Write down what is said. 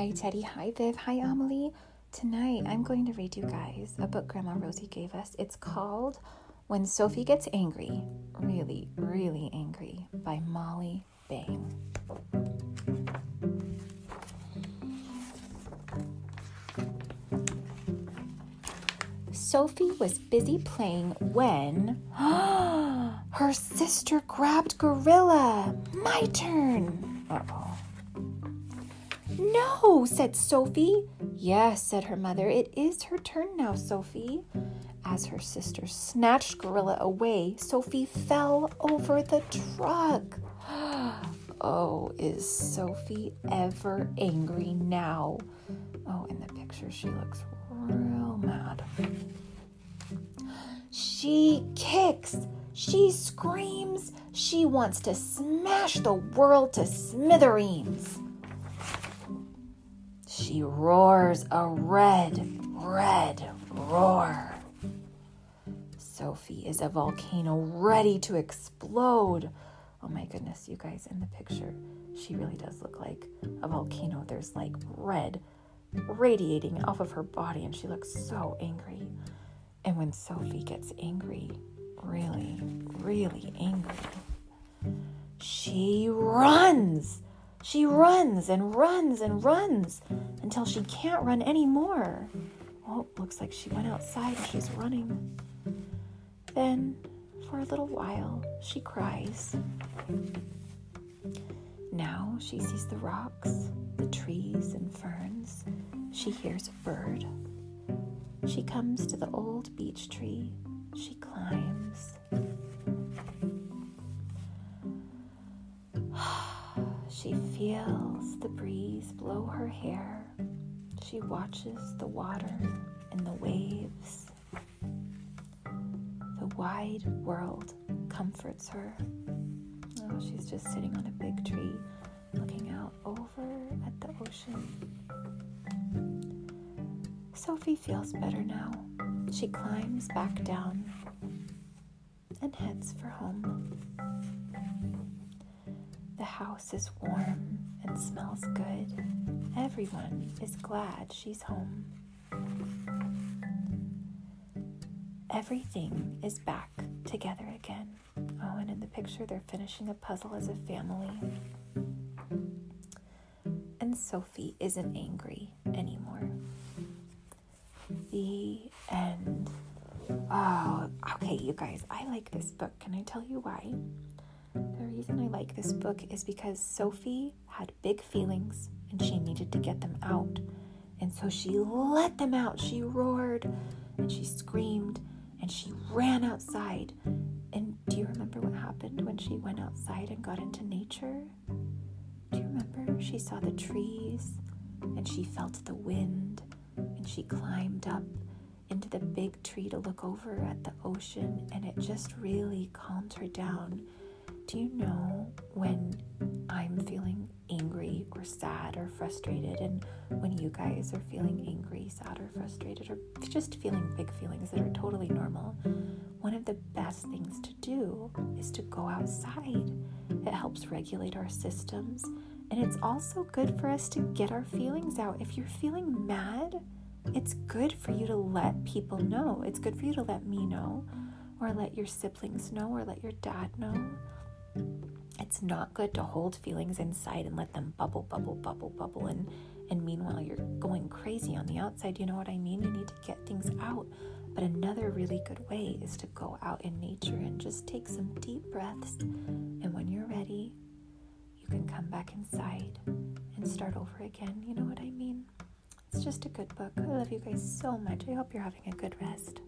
Hi, Teddy. Hi, Viv. Hi, Amelie. Tonight, I'm going to read you guys a book Grandma Rosie gave us. It's called When Sophie Gets Angry, Really, Really Angry by Molly Bang. Sophie was busy playing when her sister grabbed Gorilla. My turn. Uh oh. No, said Sophie. Yes, said her mother. It is her turn now, Sophie. As her sister snatched Gorilla away, Sophie fell over the truck. Oh, is Sophie ever angry now? Oh, in the picture, she looks real mad. She kicks, she screams, she wants to smash the world to smithereens. She roars a red, red roar. Sophie is a volcano ready to explode. Oh my goodness, you guys, in the picture, she really does look like a volcano. There's like red radiating off of her body, and she looks so angry. And when Sophie gets angry, really, really angry, she runs. She runs and runs and runs until she can't run anymore. Oh, looks like she went outside and she's running. Then, for a little while, she cries. Now she sees the rocks, the trees and ferns. She hears a bird. She comes to the old beech tree. She climbs. Feels the breeze blow her hair. She watches the water and the waves. The wide world comforts her. Oh, she's just sitting on a big tree looking out over at the ocean. Sophie feels better now. She climbs back down and heads for home. The house is warm and smells good. Everyone is glad she's home. Everything is back together again. Oh, and in the picture, they're finishing a puzzle as a family. And Sophie isn't angry anymore. The end. Oh, okay, you guys, I like this book. Can I tell you why? The reason I like this book is because Sophie had big feelings and she needed to get them out. And so she let them out. She roared and she screamed and she ran outside. And do you remember what happened when she went outside and got into nature? Do you remember? She saw the trees and she felt the wind and she climbed up into the big tree to look over at the ocean and it just really calmed her down do you know when I'm feeling angry or sad or frustrated, and when you guys are feeling angry, sad, or frustrated, or just feeling big feelings that are totally normal? One of the best things to do is to go outside. It helps regulate our systems, and it's also good for us to get our feelings out. If you're feeling mad, it's good for you to let people know. It's good for you to let me know, or let your siblings know, or let your dad know it's not good to hold feelings inside and let them bubble, bubble, bubble, bubble. And, and meanwhile, you're going crazy on the outside. You know what I mean? You need to get things out. But another really good way is to go out in nature and just take some deep breaths. And when you're ready, you can come back inside and start over again. You know what I mean? It's just a good book. I love you guys so much. I hope you're having a good rest.